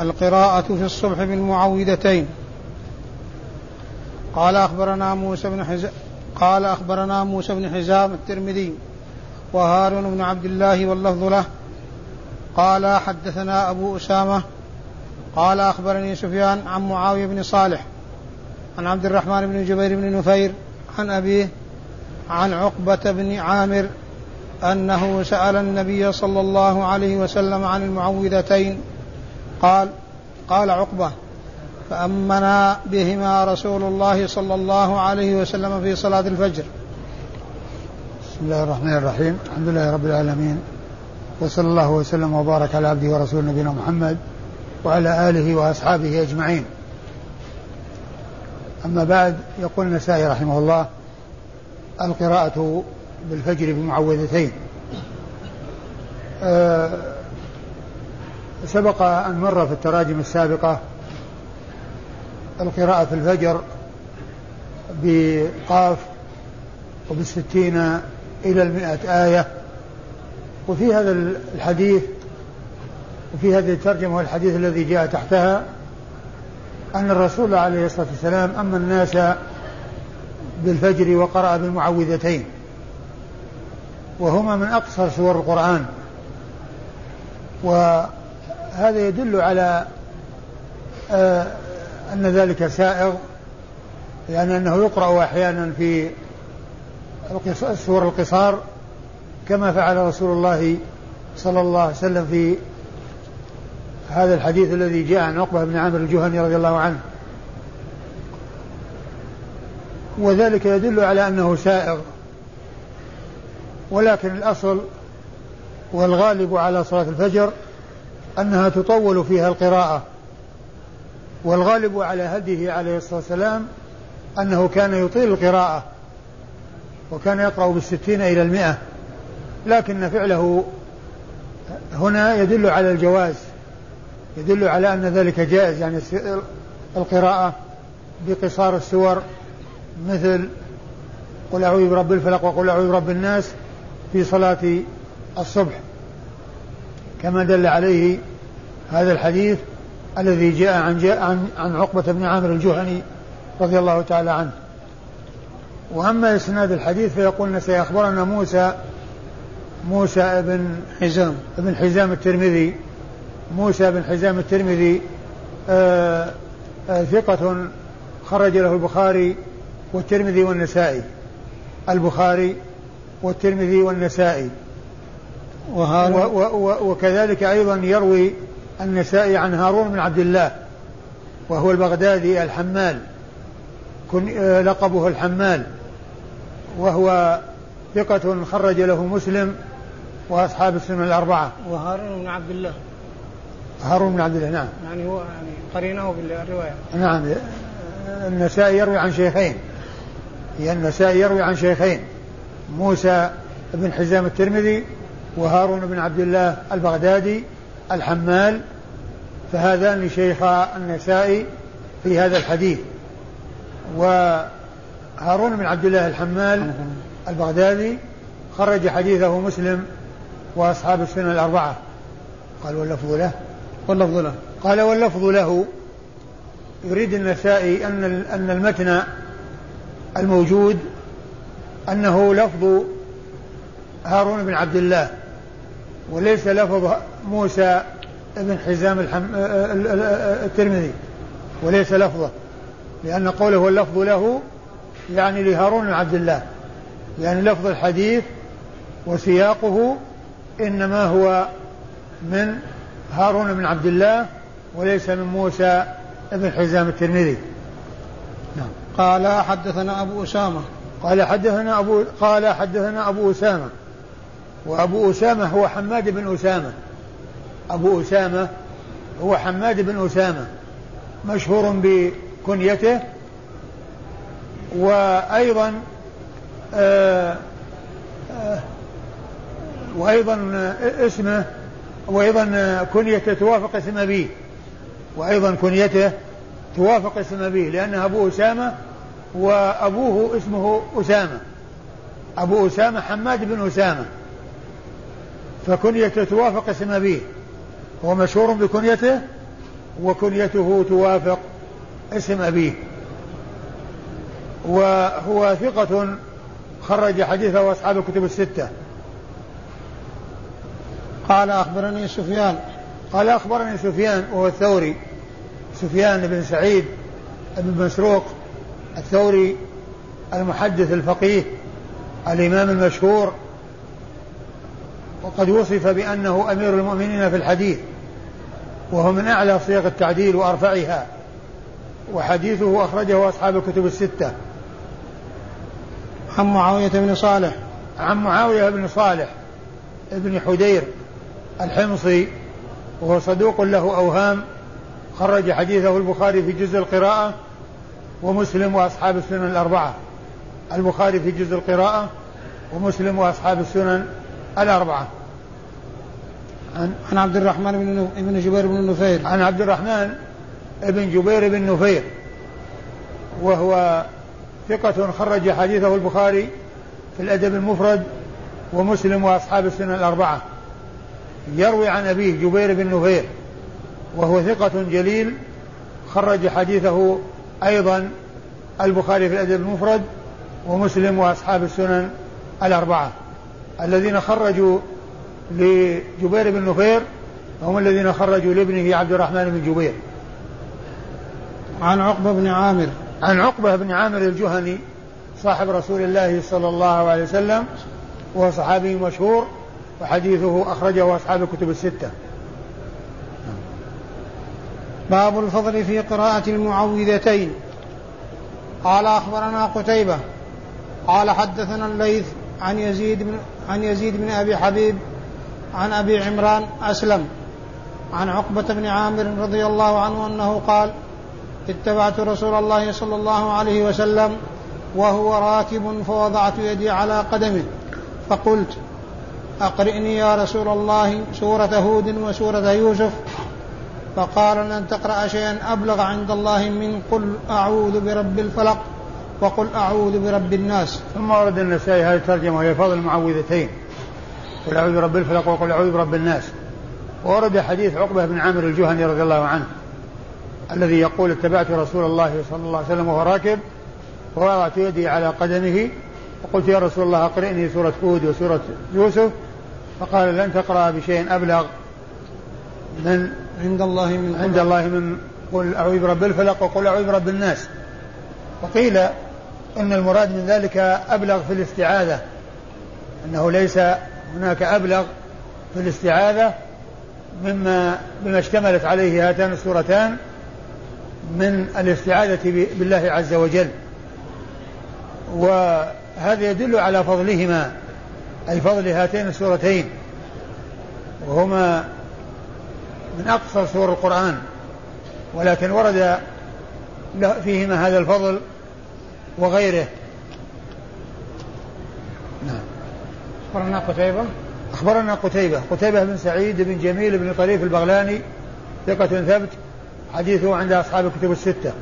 القراءة في الصبح بالمعوذتين. قال أخبرنا موسى بن حزام قال أخبرنا موسى بن حزام الترمذي وهارون بن عبد الله واللفظ له. قال حدثنا أبو أسامة قال أخبرني سفيان عن معاوية بن صالح عن عبد الرحمن بن جبير بن نفير عن أبيه عن عقبة بن عامر أنه سأل النبي صلى الله عليه وسلم عن المعوذتين. قال قال عقبة فأمنا بهما رسول الله صلى الله عليه وسلم في صلاة الفجر. بسم الله الرحمن الرحيم. الحمد لله رب العالمين. وصلى الله وسلم وبارك على عبده ورسوله نبينا محمد وعلى آله وأصحابه أجمعين. أما بعد يقول النسائي رحمه الله القراءة بالفجر بمعوذتين. أه سبق أن مر في التراجم السابقة القراءة في الفجر بقاف وبالستين إلى المئة آية. وفي هذا الحديث وفي هذه الترجمة والحديث الذي جاء تحتها أن الرسول عليه الصلاة والسلام أما الناس بالفجر وقرأ بالمعوذتين وهما من أقصر سور القرآن. وهذا يدل على آه أن ذلك سائغ يعني أنه يقرأ أحيانا في السور القصار كما فعل رسول الله صلى الله عليه وسلم في هذا الحديث الذي جاء عن عقبة بن عامر الجهني رضي الله عنه. وذلك يدل على أنه سائغ. ولكن الأصل والغالب على صلاة الفجر أنها تطول فيها القراءة والغالب على هديه عليه الصلاة والسلام أنه كان يطيل القراءة وكان يقرأ بالستين إلى المئة لكن فعله هنا يدل على الجواز يدل على أن ذلك جائز يعني القراءة بقصار السور مثل قل أعوذ برب الفلق وقل أعوذ برب الناس في صلاة الصبح. كما دل عليه هذا الحديث الذي جاء عن جاء عن عن عقبة بن عامر الجهني رضي الله تعالى عنه. وأما إسناد الحديث فيقول سيخبرنا موسى موسى بن حزام بن حزام الترمذي موسى بن حزام الترمذي آآ آه، آآ آه، ثقة خرج له البخاري والترمذي والنسائي البخاري والترمذي والنسائي وكذلك أيضا يروي النسائي عن هارون بن عبد الله وهو البغدادي الحمال كن آه، لقبه الحمال وهو ثقة خرج له مسلم وأصحاب السنة الأربعة. وهارون بن عبد الله. هارون بن عبد الله نعم. يعني هو يعني قرينه بالرواية نعم. النسائي يروي عن شيخين. النسائي يروي عن شيخين موسى بن حزام الترمذي وهارون بن عبد الله البغدادي الحمال فهذان شيخ النسائي في هذا الحديث. وهارون بن عبد الله الحمال البغدادي خرج حديثه مسلم وأصحاب السنة الأربعة. قال واللفظ له. واللفظ له. قال واللفظ له. يريد النسائي أن أن المتن الموجود أنه لفظ هارون بن عبد الله. وليس لفظ موسى بن حزام الحم... الترمذي. وليس لفظه. لأن قوله واللفظ له يعني لهارون بن عبد الله. يعني لفظ الحديث وسياقه إنما هو من هارون بن عبد الله وليس من موسى بن حزام الترمذي. نعم. قال حدثنا أبو أسامة. قال حدثنا أبو قال حدثنا أبو أسامة. وأبو أسامة هو حماد بن أسامة. أبو أسامة هو حماد بن أسامة مشهور بكنيته. وأيضا آه، آه، وأيضا اسمه وأيضا كنيته توافق اسم أبيه. وأيضا كنيته توافق اسم أبيه لأن أبو أسامة وأبوه اسمه أسامة. أبو أسامة حماد بن أسامة. فكنيته توافق اسم أبيه. هو مشهور بكنيته وكنيته توافق اسم أبيه. وهو ثقة خرج حديثه أصحاب الكتب الستة. قال أخبرني سفيان. قال أخبرني سفيان وهو الثوري. سفيان بن سعيد بن مسروق الثوري المحدث الفقيه الإمام المشهور وقد وصف بأنه أمير المؤمنين في الحديث وهو من أعلى صيغ التعديل وأرفعها وحديثه أخرجه أصحاب الكتب الستة. عن معاوية بن صالح. عن معاوية بن صالح ابن حدير الحمصي وهو صدوق له أوهام خرج حديثه البخاري في جزء القراءة ومسلم وأصحاب السنن الأربعة. البخاري في جزء القراءة ومسلم وأصحاب السنن الأربعة. عن عن عبد الرحمن بن بن جبير بن نفير. عن عبد الرحمن بن جبير بن نفير. وهو ثقة خرج حديثه البخاري في الأدب المفرد ومسلم وأصحاب السنن الأربعة. يروي عن أبيه جبير بن نفير. وهو ثقة جليل خرج حديثه أيضا البخاري في الأدب المفرد ومسلم وأصحاب السنن الأربعة. الذين خرجوا لجبير بن نفير هم الذين خرجوا لابنه عبد الرحمن بن جبير. عن عقبة بن عامر. عن عقبة بن عامر الجهني صاحب رسول الله صلى الله عليه وسلم وهو صحابي مشهور وحديثه أخرجه أصحاب الكتب الستة. باب الفضل في قراءة المعوذتين. قال أخبرنا قتيبة قال حدثنا الليث عن يزيد بن عن يزيد بن أبي حبيب عن أبي عمران أسلم عن عقبة بن عامر رضي الله عنه أنه قال اتبعت رسول الله صلى الله عليه وسلم وهو راكب فوضعت يدي على قدمه فقلت أقرئني يا رسول الله سورة هود وسورة يوسف؟ فقال لن تقرأ شيئا أبلغ عند الله من قل أعوذ برب الفلق. وقل أعوذ برب الناس. ثم ورد النسائي هذه الترجمة وهي فضل المعوذتين. قل أعوذ برب الفلق وقل أعوذ برب الناس. ورد حديث عقبة بن عامر الجهني رضي الله عنه الذي يقول اتبعت رسول الله صلى الله عليه وسلم وهو راكب ووضعت يدي على قدمه وقلت يا رسول الله أقرئني سورة هود وسورة يوسف. فقال لن تقرأ بشيء أبلغ من عند الله من عند الله من قل أعوذ برب الفلق وقل أعوذ برب الناس. وقيل إن المراد من ذلك أبلغ في الاستعاذة أنه ليس هناك أبلغ في الاستعاذة مما بما اشتملت عليه هاتان السورتان من الاستعاذة بالله عز وجل. وهذا يدل على فضلهما أي فضل هاتين السورتين. وهما من أقصر سور القرآن ولكن ورد فيهما هذا الفضل وغيره. نعم. أخبرنا قتيبة. أخبرنا قتيبة. قتيبة بن سعيد بن جميل بن طريف البغلاني ثقة ثبت حديثه عند أصحاب الكتب الستة.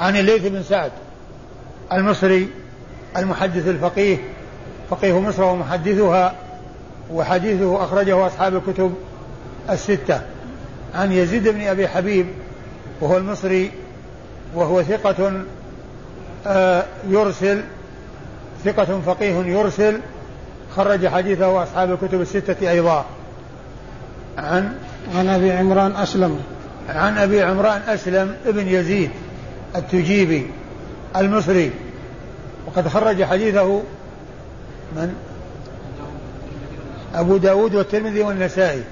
عن الليث بن سعد المصري المحدث الفقيه. فقيه مصر ومحدثها وحديثه أخرجه أصحاب الكتب الستة. عن يزيد بن أبي حبيب وهو المصري وهو ثقة يرسل ثقة فقيه يرسل خرج حديثه أصحاب الكتب الستة أيضا. عن؟ عن أبي عمران أسلم. عن أبي عمران أسلم ابن يزيد التجيبي المصري. وقد خرج حديثه من؟ أبو داود والترمذي والنسائي.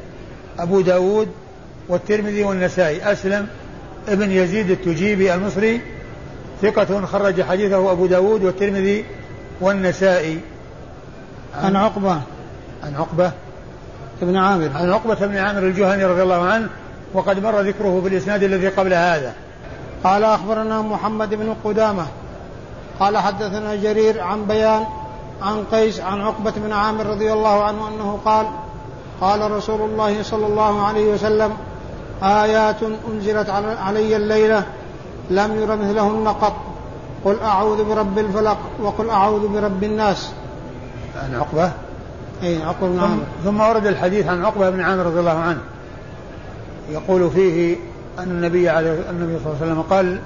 أبو داود والترمذي والنسائي. أسلم ابن يزيد التجيبي المصري. ثقة خرج حديثه أبو داود والترمذي والنسائي. عن, عن عقبة. عن عقبة. بن عامر. عن عقبة بن عامر الجهني رضي الله عنه وقد مر ذكره في الإسناد الذي قبل هذا. قال أخبرنا محمد بن قدامة. قال حدثنا جرير عن بيان عن قيس عن عقبة بن عامر رضي الله عنه أنه قال قال رسول الله صلى الله عليه وسلم آيات أنزلت علي الليلة لم ير مثلهن قط. قل أعوذ برب الفلق وقل أعوذ برب الناس. عن عقبة؟ أي عقبة بن عامر. ثم ورد الحديث عن عقبة بن عامر رضي الله عنه. يقول فيه أن النبي عليه النبي صلى الله عليه وسلم قال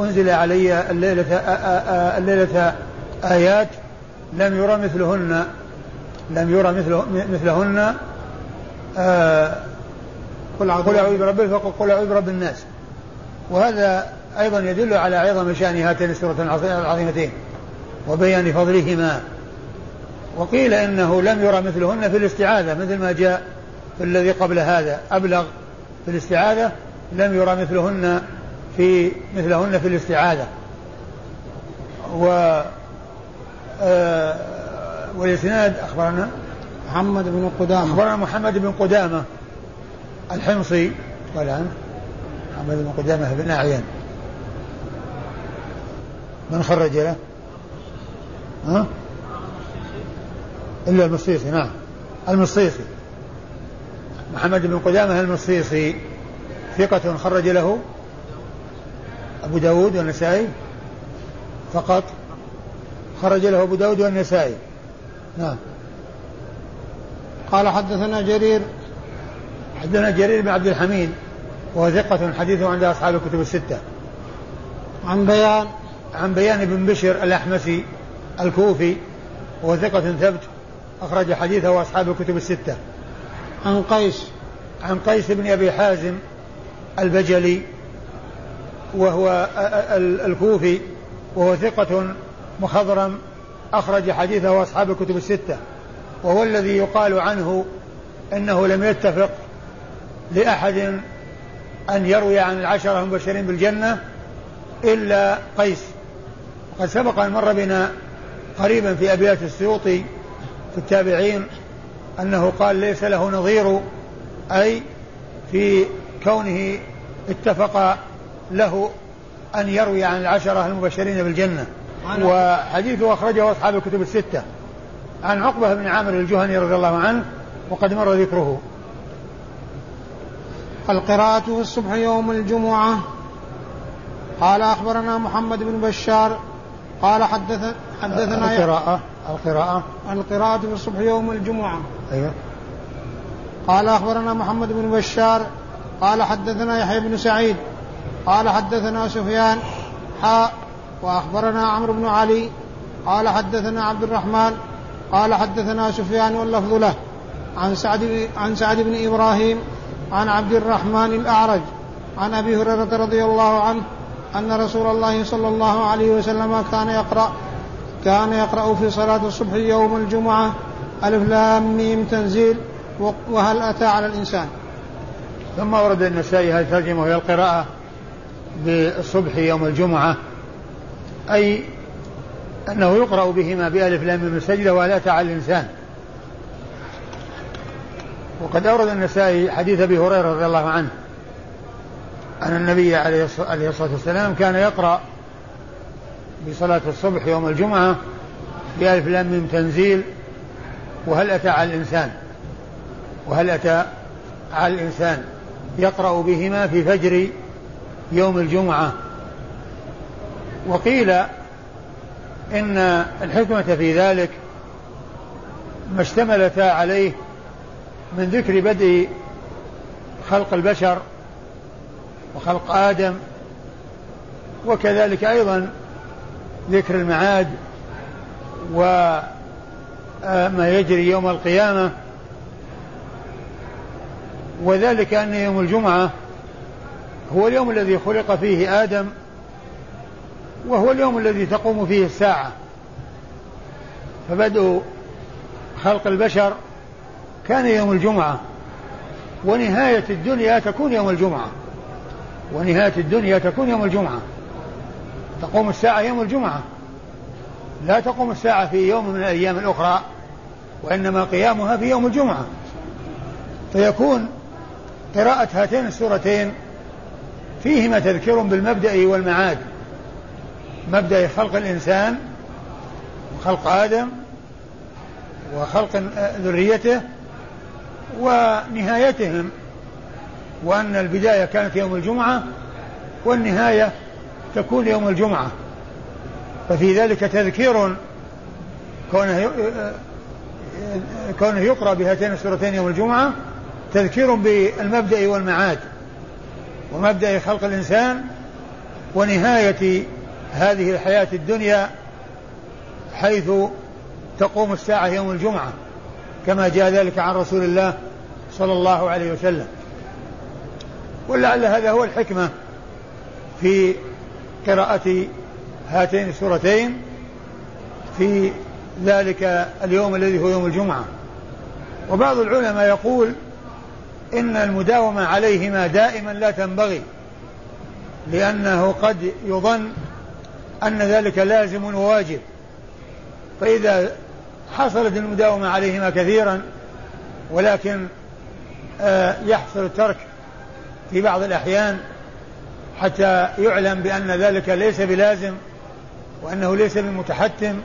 أنزل علي الليلة الليلة آيات لم يرى مثلهن لم يرى مثل مثلهن قل أعوذ برب الفلق قل أعوذ برب الناس. وهذا أيضا يدل على عظم شأن هاتين السورتين العظيمتين وبيان فضلهما. وقيل إنه لم يرى مثلهن في الاستعاذة مثل ما جاء في الذي قبل هذا. أبلغ في الاستعاذة لم يرى مثلهن في مثلهن في الاستعاذة. و آه والإسناد أخبرنا؟ محمد بن قدامة. أخبرنا محمد بن قدامة الحمصي والآن محمد بن قدامة بن أعين من خرج له؟ ها؟ إلا المصيصي نعم. المصيصي. محمد بن قدامة المصيصي ثقة خرج له؟ أبو داود والنسائي؟ فقط. خرج له أبو داود والنسائي. نعم. قال حدثنا جرير. حدثنا جرير بن عبد الحميد. وهو ثقة حديثه عند أصحاب الكتب الستة. عن بيان عن بيان بن بشر الأحمسي الكوفي وهو ثقة ثبت أخرج حديثه أصحاب الكتب الستة. عن قيس عن قيس بن أبي حازم البجلي وهو الكوفي وهو ثقة مخضرم أخرج حديثه أصحاب الكتب الستة. وهو الذي يقال عنه إنه لم يتفق لأحد أن يروي عن العشرة المبشرين بالجنة إلا قيس. وقد سبق أن مر بنا قريبا في أبيات السيوطي في التابعين أنه قال ليس له نظير أي في كونه اتفق له أن يروي عن العشرة المبشرين بالجنة. وحديثه أخرجه أصحاب الكتب الستة. عن عقبة بن عامر الجهني رضي الله عنه وقد مر ذكره. القراءة في الصبح يوم الجمعة. قال أخبرنا محمد بن بشار قال حدث حدثنا القراءة. القراءة. القراءة في الصبح يوم الجمعة. أيوه. قال أخبرنا محمد بن بشار قال حدثنا يحيى بن سعيد قال حدثنا سفيان حاء وأخبرنا عمرو بن علي قال حدثنا عبد الرحمن قال حدثنا سفيان واللفظ له عن سعد عن سعد بن إبراهيم عن عبد الرحمن الأعرج عن أبي هريرة رضي الله عنه أن رسول الله صلى الله عليه وسلم كان يقرأ كان يقرأ في صلاة الصبح يوم الجمعة ألف لام ميم تنزيل وهل أتى على الإنسان؟ ثم ورد النسائي هذه الترجمه وهي القراءة بالصبح يوم الجمعة؟ أي أنه يقرأ بهما بألف لام ميم السجده وهل أتى على الإنسان؟ وقد أورد النسائي حديث أبي هريرة رضي الله عنه. أن النبي عليه الصلاة والسلام كان يقرأ بصلاة الصبح يوم الجمعة بألف لام من تنزيل وهل أتى على الإنسان؟ وهل أتى على الإنسان؟ يقرأ بهما في فجر يوم الجمعة. وقيل إن الحكمة في ذلك ما اشتملتا عليه من ذكر بدء خلق البشر وخلق آدم وكذلك أيضا ذكر المعاد وما يجري يوم القيامة. وذلك أن يوم الجمعة هو اليوم الذي خلق فيه آدم وهو اليوم الذي تقوم فيه الساعة. فبدء خلق البشر كان يوم الجمعة ونهاية الدنيا تكون يوم الجمعة. ونهاية الدنيا تكون يوم الجمعة. تقوم الساعة يوم الجمعة. لا تقوم الساعة في يوم من الأيام الأخرى وإنما قيامها في يوم الجمعة. فيكون قراءة هاتين السورتين فيهما تذكير بالمبدأ والمعاد. مبدأ خلق الإنسان وخلق آدم وخلق ذريته ونهايتهم وأن البداية كانت يوم الجمعة والنهاية تكون يوم الجمعة. ففي ذلك تذكير كونه كونه يقرأ بهاتين السورتين يوم الجمعة تذكير بالمبدأ والمعاد. ومبدأ خلق الإنسان ونهاية هذه الحياة الدنيا حيث تقوم الساعة يوم الجمعة كما جاء ذلك عن رسول الله صلى الله عليه وسلم. ولعل هذا هو الحكمة في قراءة هاتين السورتين في ذلك اليوم الذي هو يوم الجمعة. وبعض العلماء يقول إن المداومة عليهما دائما لا تنبغي لأنه قد يظن أن ذلك لازم وواجب. فإذا حصلت المداومة عليهما كثيرا ولكن آه، يحصل الترك في بعض الأحيان حتى يعلم بأن ذلك ليس بلازم وأنه ليس بمتحتم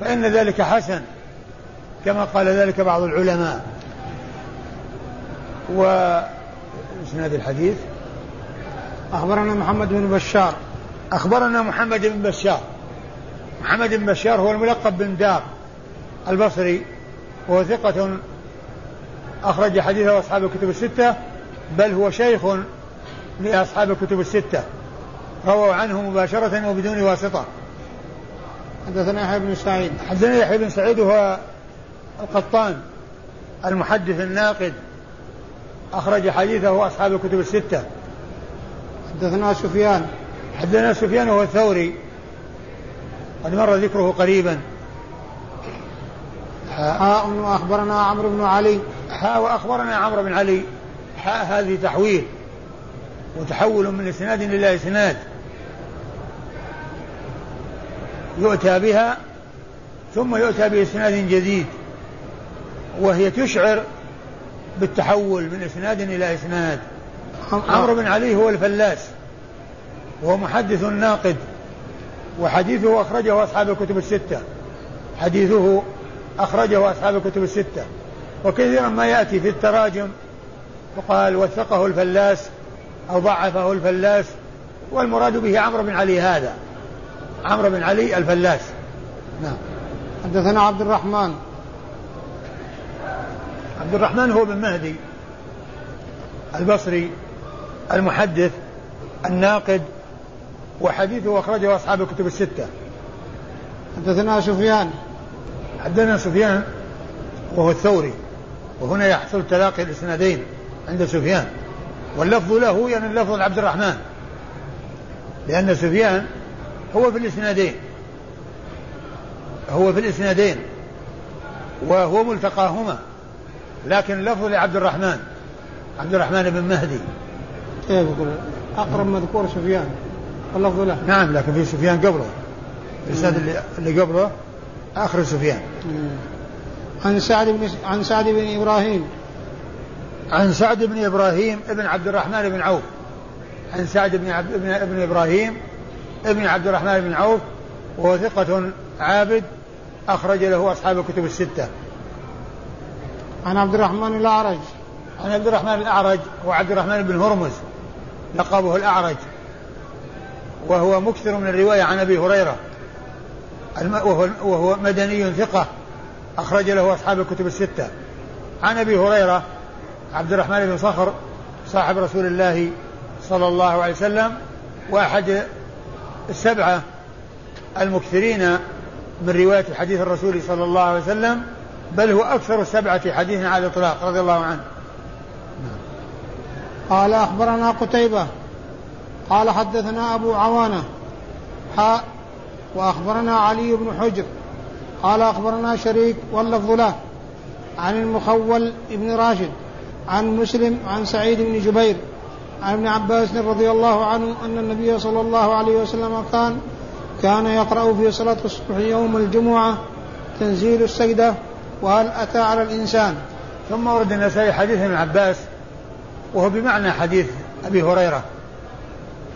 فإن ذلك حسن كما قال ذلك بعض العلماء. وإسناد الحديث؟ أخبرنا محمد بن بشار. أخبرنا محمد بن بشار. محمد بن بشار هو الملقب بن دار البصري وهو ثقة أخرج حديثه أصحاب الكتب الستة. بل هو شيخ لأصحاب الكتب الستة. رووا عنه مباشرة وبدون واسطة. حدثنا يحيى بن سعيد. حدثنا يحيى بن سعيد هو القطان المحدث الناقد. أخرج حديثه أصحاب الكتب الستة. حدثنا سفيان. حدثنا سفيان وهو الثوري. قد مر ذكره قريبا. حاء وأخبرنا عمرو بن علي. حاء وأخبرنا عمرو بن علي. حاء هذه تحويل وتحول من إسناد إلى إسناد يؤتى بها ثم يؤتى بإسناد جديد وهي تشعر بالتحول من إسناد إلى إسناد. عمرو بن علي هو الفلاس وهو محدث ناقد وحديثه أخرجه أصحاب الكتب الستة. حديثه أخرجه أصحاب الكتب الستة. وكثيرا ما يأتي في التراجم وقال وثقه الفلاس أو ضعفه الفلاس والمراد به عمرو بن علي هذا. عمرو بن علي الفلاس. نعم. حدثنا عبد الرحمن. عبد الرحمن هو بن مهدي البصري المحدث الناقد وحديثه أخرجه أصحاب الكتب الستة. حدثنا سفيان. حدثنا سفيان وهو الثوري وهنا يحصل تلاقي الإسنادين. عند سفيان. واللفظ له يعني اللفظ لعبد الرحمن. لأن سفيان هو في الإسنادين. هو في الإسنادين. وهو ملتقاهما. لكن اللفظ لعبد الرحمن. عبد الرحمن بن مهدي. كيف يقول أقرب مذكور سفيان. واللفظ له. نعم لكن في سفيان قبله. الإسناد اللي, اللي قبله آخر سفيان. عن سعد بن عن سعد بن إبراهيم. عن سعد بن إبراهيم ابن عبد الرحمن بن عوف. عن سعد بن عبد ابن, ابن إبراهيم ابن عبد الرحمن بن عوف وهو ثقة عابد أخرج له أصحاب الكتب الستة. عن عبد الرحمن الأعرج. عن عبد الرحمن الأعرج وعبد الرحمن بن هرمز لقبه الأعرج. وهو مكثر من الرواية عن أبي هريرة. وهو, وهو مدني ثقة أخرج له أصحاب الكتب الستة. عن أبي هريرة عبد الرحمن بن صخر صاحب رسول الله صلى الله عليه وسلم وأحد السبعة المكثرين من رواية حديث الرسول صلى الله عليه وسلم بل هو أكثر السبعة حديثا على الإطلاق رضي الله عنه. قال أخبرنا قتيبة قال حدثنا أبو عوانة حاء وأخبرنا علي بن حجر قال أخبرنا شريك واللفظ له عن المخول بن راشد عن مسلم عن سعيد بن جبير عن ابن عباس رضي الله عنه أن النبي صلى الله عليه وسلم كان كان يقرأ في صلاة الصبح يوم الجمعة تنزيل السجدة وهل أتى على الإنسان. ثم ورد النسائي حديث ابن عباس وهو بمعنى حديث أبي هريرة.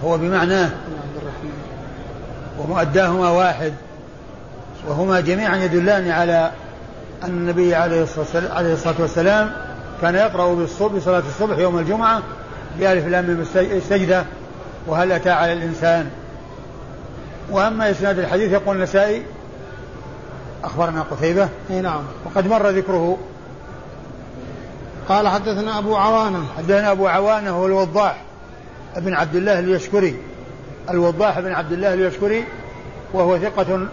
هو بمعناه ومؤداهما واحد وهما جميعا يدلان على أن النبي عليه الصلاة والسلام كان يقرأ بالصبح بصلاة الصبح يوم الجمعة بألف لام السجدة وهل أتى على الإنسان. وأما إسناد الحديث يقول النسائي أخبرنا قتيبة. أي نعم. وقد مر ذكره. قال حدثنا أبو عوانة. حدثنا أبو عوانة هو الوضاح ابن عبد الله اليشكري. الوضاح بن عبد الله اليشكري وهو ثقة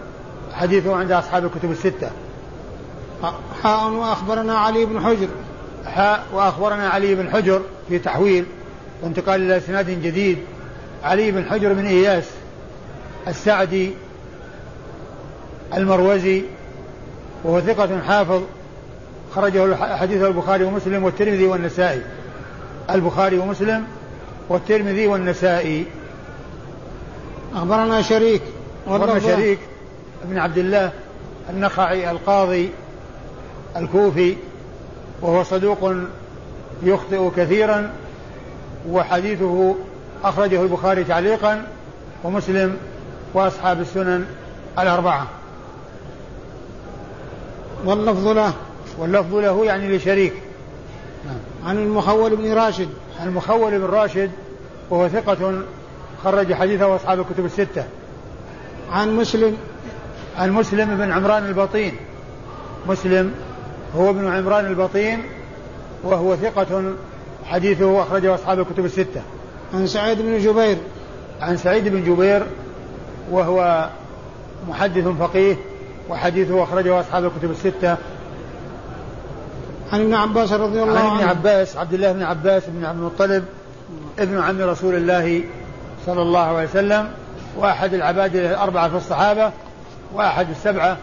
حديثه عند أصحاب الكتب الستة. حاء وأخبرنا علي بن حجر. حاء وأخبرنا علي بن حجر في تحويل وانتقال إلى إسناد جديد. علي بن حجر بن إياس السعدي المروزي وهو ثقة حافظ خرجه حديث البخاري ومسلم والترمذي والنسائي. البخاري ومسلم والترمذي والنسائي. أخبرنا شريك. أخبرنا شريك بن عبد الله النخعي القاضي الكوفي. وهو صدوق يخطئ كثيرا وحديثه أخرجه البخاري تعليقا ومسلم وأصحاب السنن الأربعة. واللفظ له. واللفظ له يعني لشريك. نعم. عن المخول بن راشد. عن المخول بن راشد وهو ثقة خرج حديثه أصحاب الكتب الستة. عن مسلم. عن مسلم بن عمران البطين. مسلم هو ابن عمران البطين وهو ثقة حديثه أخرجه أصحاب الكتب الستة. عن سعيد بن جبير. عن سعيد بن جبير وهو محدث فقيه وحديثه أخرجه أصحاب الكتب الستة. عن ابن عباس رضي الله عنه عن ابن عباس عبد الله بن عباس بن عبد المطلب ابن عم رسول الله صلى الله عليه وسلم وأحد العباد الأربعة في الصحابة وأحد السبعة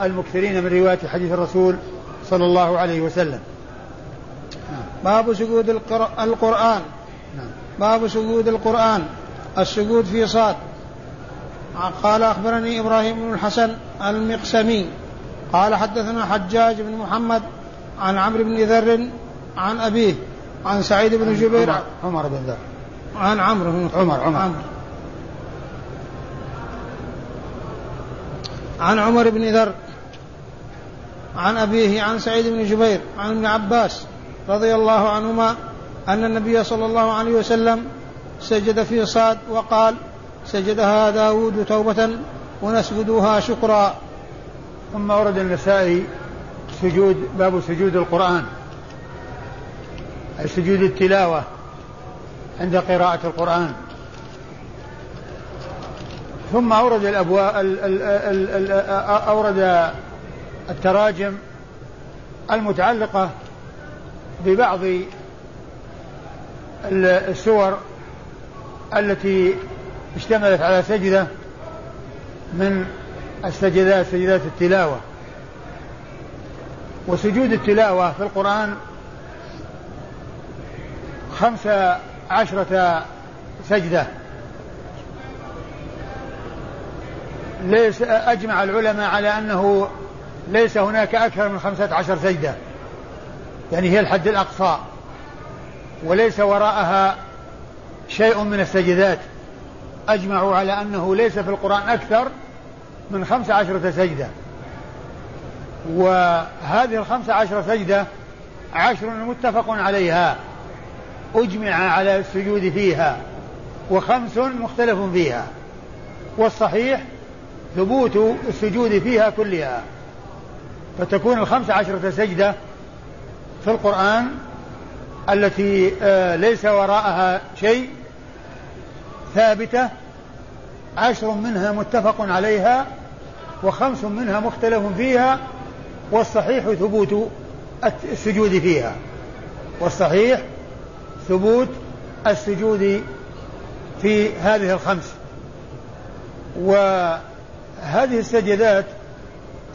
المكثرين من رواية حديث الرسول صلى الله عليه وسلم. باب سجود القرآن. باب سجود القرآن. السجود في صاد. قال أخبرني إبراهيم بن الحسن المقسمي. قال حدثنا حجاج بن محمد عن عمرو بن ذر عن أبيه عن سعيد بن جبير عمر, عمر بن ذر. عن عمرو بن عمر عمر, عمر عن عمر بن ذر عن أبيه عن سعيد بن جبير عن ابن عباس رضي الله عنهما أن النبي صلى الله عليه وسلم سجد في صاد وقال سجدها داود توبة ونسجدها شكرا. ثم ورد النسائي سجود باب سجود القرآن. سجود التلاوة عند قراءة القرآن. ثم أورد الأبواب أورد التراجم المتعلقة ببعض السور التي اشتملت على سجدة من السجدات سجدات التلاوة. وسجود التلاوة في القرآن خمس عشرة سجدة. ليس أجمع العلماء على أنه ليس هناك أكثر من خمسة عشر سجدة يعني هي الحد الأقصى. وليس وراءها شيء من السجدات. أجمعوا على أنه ليس في القرآن أكثر من خمس عشرة سجدة وهذه الخمس عشرة سجدة عشر متفق عليها. أجمع على السجود فيها. وخمس مختلف فيها. والصحيح ثبوت السجود فيها كلها. فتكون الخمس عشرة سجدة في القرآن التي آه، ليس وراءها شيء ثابتة عشر منها متفق عليها وخمس منها مختلف فيها والصحيح ثبوت السجود فيها. والصحيح ثبوت السجود في هذه الخمس. وهذه السجدات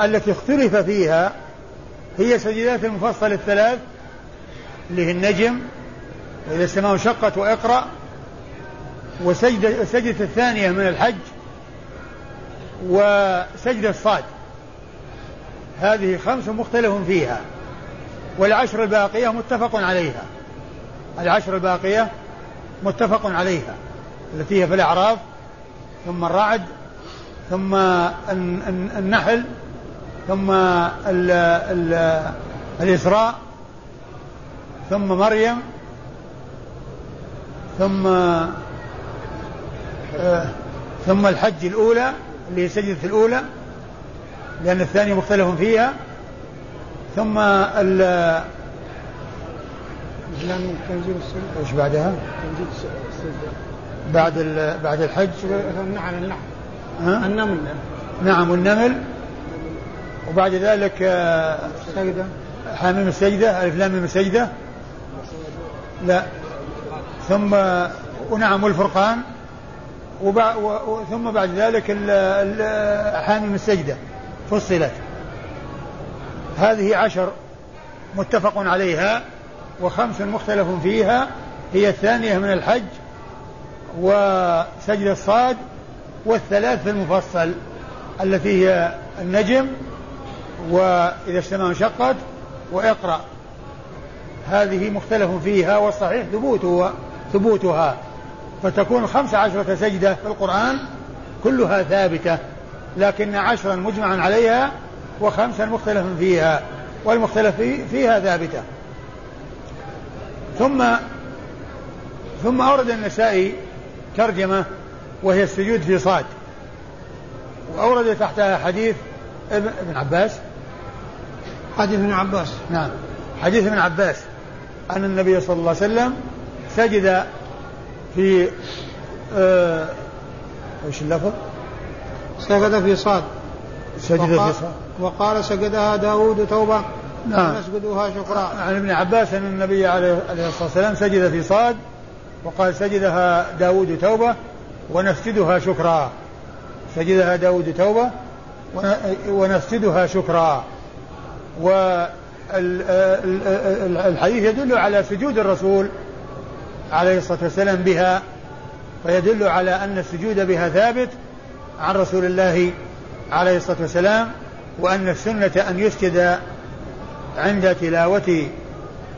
التي اختلف فيها هي سجدات المفصل الثلاث اللي هي النجم وإذا السماء انشقت وإقرأ وسجدة السجدة الثانية من الحج وسجدة الصاد. هذه خمس مختلف فيها والعشر الباقية متفق عليها. العشر الباقية متفق عليها التي هي في الأعراف ثم الرعد ثم النحل ثم ال ال الإسراء ثم مريم ثم آه ثم الحج الأولى اللي هي سجدة الأولى لأن الثانية مختلف فيها ثم إسلام تنزيل السجدة وش بعدها؟ تنزيل السجدة بعد بعد الحج النحل ها؟ النمل نعم والنمل وبعد ذلك سجدة. حاميم السجدة ألف لام السجدة. لا. ثم ونعم والفرقان. وبع و... ثم بعد ذلك ال... ال... حاميم السجدة. فصلت. هذه عشر متفق عليها وخمس مختلف فيها. هي الثانية من الحج وسجد الصاد والثلاث في المفصل التي هي النجم وإذا السماء انشقت واقرأ. هذه مختلف فيها والصحيح ثبوتها ثبوتها. فتكون خمس عشرة سجدة في القرآن كلها ثابتة لكن عشرا مجمعا عليها وخمسا مختلف فيها والمختلف فيها ثابتة. ثم ثم أورد النسائي ترجمة وهي السجود في صاد. وأورد تحتها حديث ابن عباس. حديث ابن عباس. نعم. حديث ابن عباس. أن النبي صلى الله عليه وسلم سجد في آه إيش اللفظ؟ سجد في صاد. سجد في صاد. وقال سجدها داود توبة. نعم. نسجدها شكرا. عن ابن عباس أن النبي عليه الصلاة والسلام سجد في صاد وقال سجدها داود توبة ونسجدها شكرا. سجدها داود توبة ونسجدها شكرا. والحديث يدل على سجود الرسول عليه الصلاة والسلام بها فيدل على أن السجود بها ثابت عن رسول الله عليه الصلاة والسلام وأن السنة أن يسجد عند تلاوة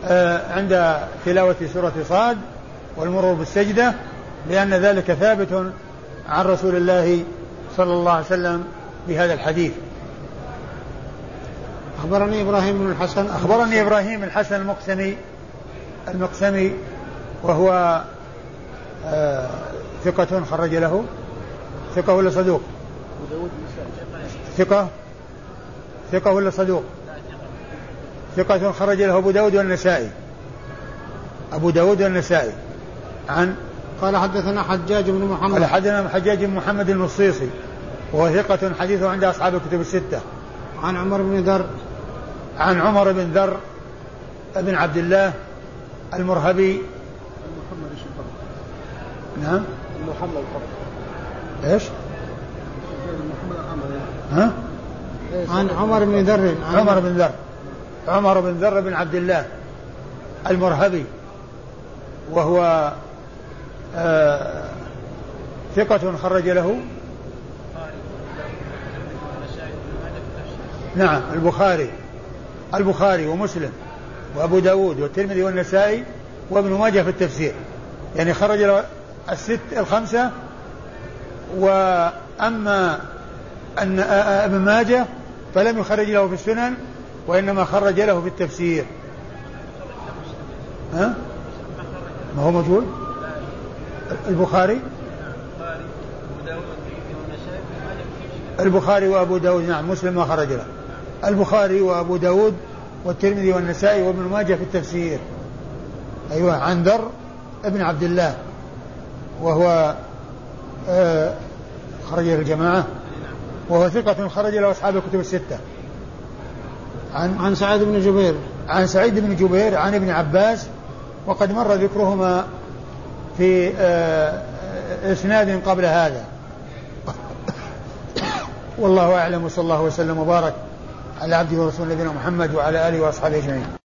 آه، عند تلاوة سورة صاد والمرور بالسجدة لأن ذلك ثابت عن رسول الله صلى الله عليه وسلم بهذا الحديث. أخبرني إبراهيم بن الحسن. أخبرني إبراهيم الحسن المقسمي المقسمي وهو آه ثقة خرج له. ثقة ولا صدوق؟ ثقة. ثقة ولا صدوق؟ ثقة خرج له أبو داود والنسائي. أبو داود والنسائي. عن؟ قال حدثنا حجاج بن محمد. قال حدثنا حجاج بن محمد المصيصي وهو ثقة حديثه عند أصحاب الكتب الستة. عن عمر بن ذر عن عمر بن ذر بن عبد الله المرهبي. محمد نعم. محمد إيش؟ ها؟ عن عمر بن ذر. عمر بن ذر. عمر بن ذر بن عبد الله المرهبي. وهو آه ثقة خرج له. نعم البخاري. البخاري ومسلم وأبو داود والترمذي والنسائي وابن ماجه في التفسير. يعني خرج الست الخمسة وأما أن أبن ماجه فلم يخرج له في السنن وإنما خرج له في التفسير. ها؟ ما هو موجود البخاري؟ البخاري وأبو داود نعم مسلم ما خرج له. البخاري وأبو داود والترمذي والنسائي وابن ماجه في التفسير. أيوة عن ذر ابن عبد الله. وهو آه خرج الجماعة. وهو ثقة خرج له أصحاب الكتب الستة. عن عن سعيد بن جبير. عن سعيد بن جبير عن ابن عباس. وقد مر ذكرهما في آه إسناد قبل هذا. والله أعلم وصلى الله وسلم وبارك. على عبده ورسوله نبينا محمد وعلى آله وأصحابه أجمعين.